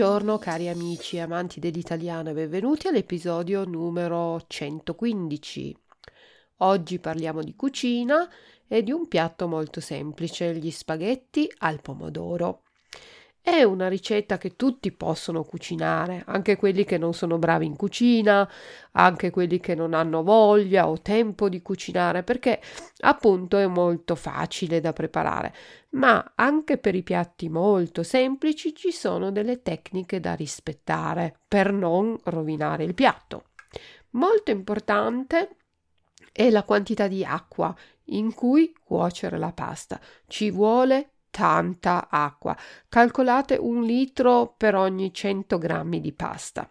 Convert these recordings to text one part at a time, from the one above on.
Buongiorno cari amici e amanti dell'italiano e benvenuti all'episodio numero 115. Oggi parliamo di cucina e di un piatto molto semplice, gli spaghetti al pomodoro. È una ricetta che tutti possono cucinare, anche quelli che non sono bravi in cucina, anche quelli che non hanno voglia o tempo di cucinare, perché appunto è molto facile da preparare. Ma anche per i piatti molto semplici ci sono delle tecniche da rispettare per non rovinare il piatto. Molto importante è la quantità di acqua in cui cuocere la pasta. Ci vuole tanta acqua. Calcolate un litro per ogni 100 grammi di pasta.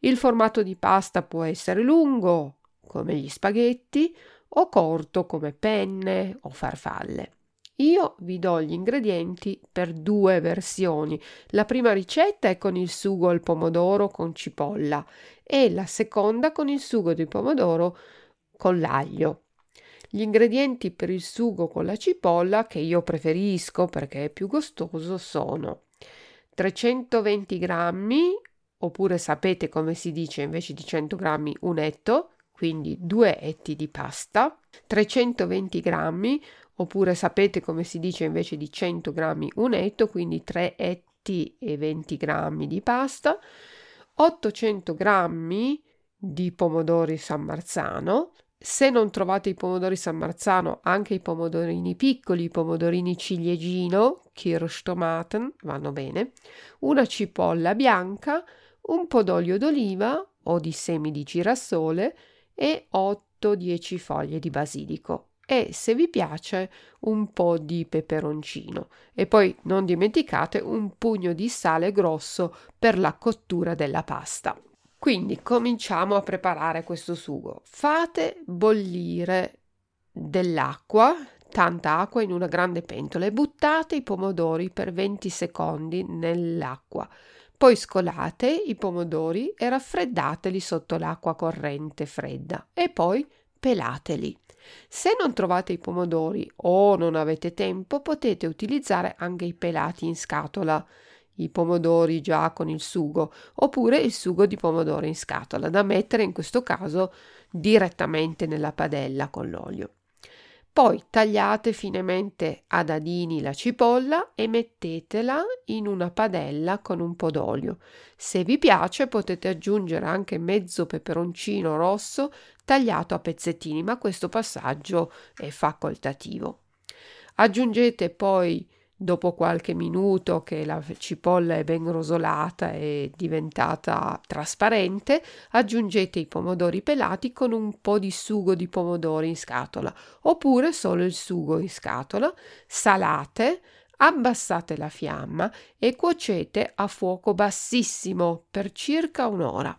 Il formato di pasta può essere lungo, come gli spaghetti, o corto, come penne o farfalle. Io vi do gli ingredienti per due versioni. La prima ricetta è con il sugo al pomodoro con cipolla e la seconda con il sugo di pomodoro con l'aglio. Gli ingredienti per il sugo con la cipolla, che io preferisco perché è più gustoso, sono 320 grammi, oppure sapete come si dice invece di 100 grammi un etto, quindi due etti di pasta, 320 grammi, oppure sapete come si dice invece di 100 grammi un etto, quindi 3 etti e 20 grammi di pasta, 800 grammi di pomodori San Marzano, se non trovate i pomodori San Marzano, anche i pomodorini piccoli, i pomodorini ciliegino, Kirschtomaten, vanno bene, una cipolla bianca, un po' d'olio d'oliva o di semi di girasole e 8-10 foglie di basilico e se vi piace un po' di peperoncino e poi non dimenticate un pugno di sale grosso per la cottura della pasta. Quindi cominciamo a preparare questo sugo. Fate bollire dell'acqua, tanta acqua in una grande pentola e buttate i pomodori per 20 secondi nell'acqua. Poi scolate i pomodori e raffreddateli sotto l'acqua corrente fredda e poi pelateli. Se non trovate i pomodori o non avete tempo, potete utilizzare anche i pelati in scatola i pomodori già con il sugo, oppure il sugo di pomodoro in scatola, da mettere in questo caso direttamente nella padella con l'olio. Poi tagliate finemente a dadini la cipolla e mettetela in una padella con un po' d'olio. Se vi piace potete aggiungere anche mezzo peperoncino rosso tagliato a pezzettini, ma questo passaggio è facoltativo. Aggiungete poi Dopo qualche minuto che la cipolla è ben rosolata e diventata trasparente, aggiungete i pomodori pelati con un po' di sugo di pomodoro in scatola, oppure solo il sugo in scatola, salate, abbassate la fiamma e cuocete a fuoco bassissimo per circa un'ora.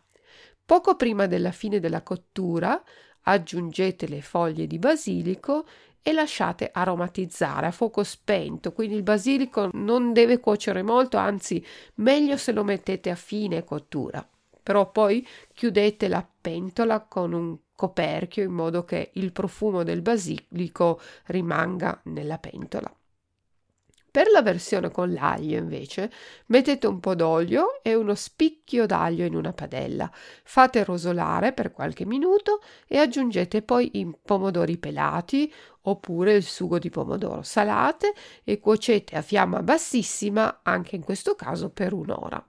Poco prima della fine della cottura aggiungete le foglie di basilico e lasciate aromatizzare a fuoco spento, quindi il basilico non deve cuocere molto, anzi meglio se lo mettete a fine cottura. Però poi chiudete la pentola con un coperchio in modo che il profumo del basilico rimanga nella pentola. Per la versione con l'aglio, invece, mettete un po' d'olio e uno spicchio d'aglio in una padella. Fate rosolare per qualche minuto e aggiungete poi i pomodori pelati oppure il sugo di pomodoro. Salate e cuocete a fiamma bassissima, anche in questo caso per un'ora.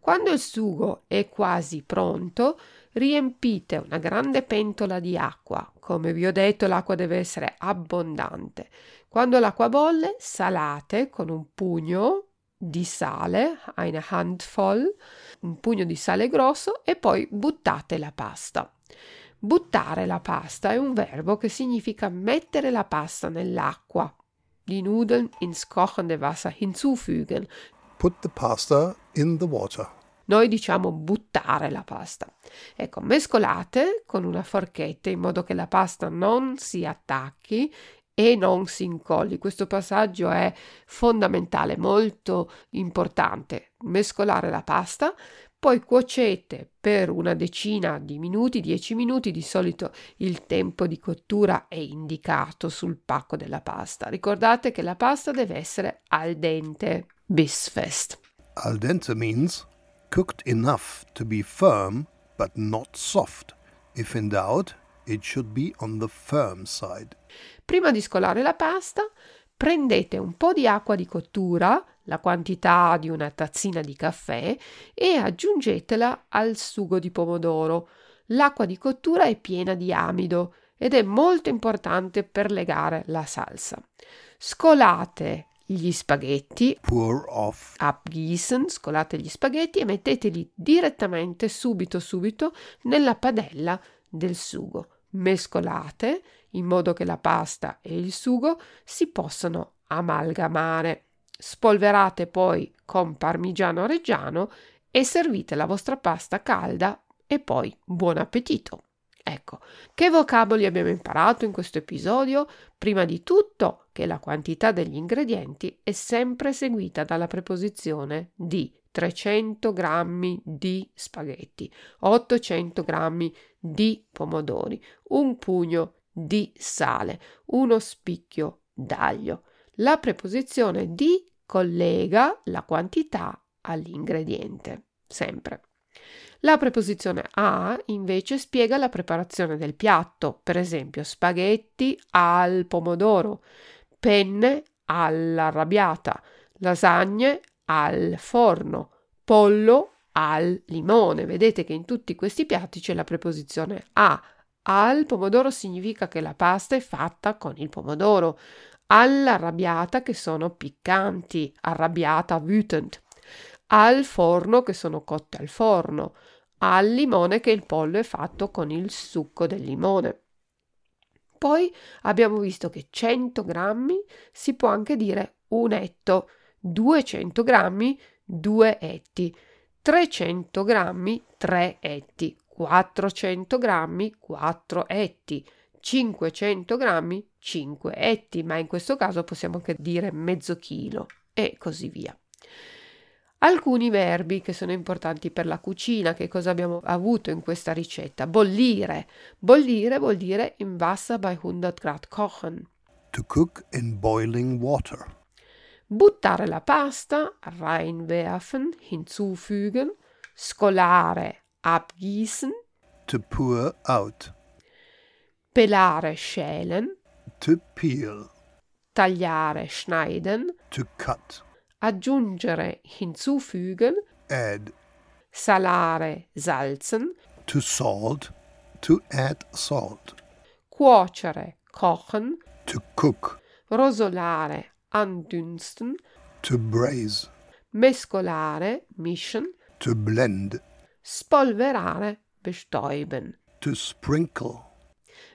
Quando il sugo è quasi pronto, riempite una grande pentola di acqua. Come vi ho detto, l'acqua deve essere abbondante. Quando l'acqua bolle, salate con un pugno di sale, eine Handvoll, un pugno di sale grosso e poi buttate la pasta. Buttare la pasta è un verbo che significa mettere la pasta nell'acqua. Die Nudeln ins kochende Wasser hinzufügen. Put the pasta in the water. Noi diciamo buttare la pasta. Ecco, mescolate con una forchetta in modo che la pasta non si attacchi e non si incolli. Questo passaggio è fondamentale, molto importante. Mescolare la pasta, poi cuocete per una decina di minuti, 10 minuti, di solito il tempo di cottura è indicato sul pacco della pasta. Ricordate che la pasta deve essere al dente, bisfest. Al dente means cooked enough to be firm but not soft. If in doubt, it should be on the firm side. Prima di scolare la pasta, prendete un po' di acqua di cottura, la quantità di una tazzina di caffè, e aggiungetela al sugo di pomodoro. L'acqua di cottura è piena di amido ed è molto importante per legare la salsa. Scolate gli spaghetti, Pour off abgießen, scolate gli spaghetti e metteteli direttamente subito subito nella padella del sugo. Mescolate in modo che la pasta e il sugo si possano amalgamare. Spolverate poi con parmigiano reggiano e servite la vostra pasta calda e poi buon appetito. Ecco, che vocaboli abbiamo imparato in questo episodio? Prima di tutto che la quantità degli ingredienti è sempre seguita dalla preposizione di 300 grammi di spaghetti, 800 grammi di pomodori, un pugno di sale, uno spicchio d'aglio. La preposizione di collega la quantità all'ingrediente, sempre. La preposizione a invece spiega la preparazione del piatto, per esempio spaghetti al pomodoro, penne all'arrabbiata, lasagne al forno, pollo al limone. Vedete che in tutti questi piatti c'è la preposizione a. Al pomodoro significa che la pasta è fatta con il pomodoro. All'arrabbiata che sono piccanti, arrabbiata wütend. Al forno che sono cotte al forno. Al limone che il pollo è fatto con il succo del limone. Poi abbiamo visto che 100 grammi si può anche dire un etto, 200 grammi due etti, 300 grammi tre etti, 400 grammi quattro etti, 500 grammi 5 etti, ma in questo caso possiamo anche dire mezzo chilo e così via. Alcuni verbi che sono importanti per la cucina, che cosa abbiamo avuto in questa ricetta? Bollire. Bollire vuol dire in Wasser bei 100 Grad kochen. to cook in boiling water. Buttare la pasta, reinwerfen, hinzufügen, scolare, abgießen, To pour out. pelare, schälen, To peel. tagliare, schneiden, To cut. aggiungere, hinzufügen, Add. salare, salzen, To salt. To add salt. cuocere, kochen, To cook. rosolare, andünsten, To braise. mescolare, mischen, To blend. Spolverare, bestäuben. To sprinkle.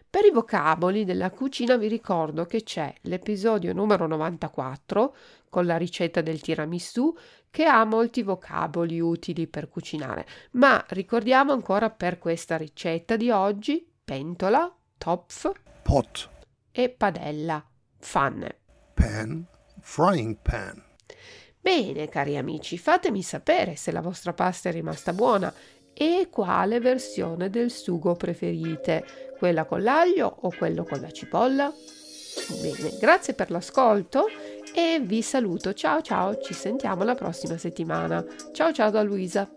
Per i vocaboli della cucina vi ricordo che c'è l'episodio numero 94 con la ricetta del tiramisù che ha molti vocaboli utili per cucinare, ma ricordiamo ancora per questa ricetta di oggi pentola, topf Pot. e padella, pfanne. Pan. Frying pan. Bene, cari amici, fatemi sapere se la vostra pasta è rimasta buona e quale versione del sugo preferite, quella con l'aglio o quello con la cipolla. Bene, grazie per l'ascolto e vi saluto. Ciao ciao, ci sentiamo la prossima settimana. Ciao ciao da Luisa.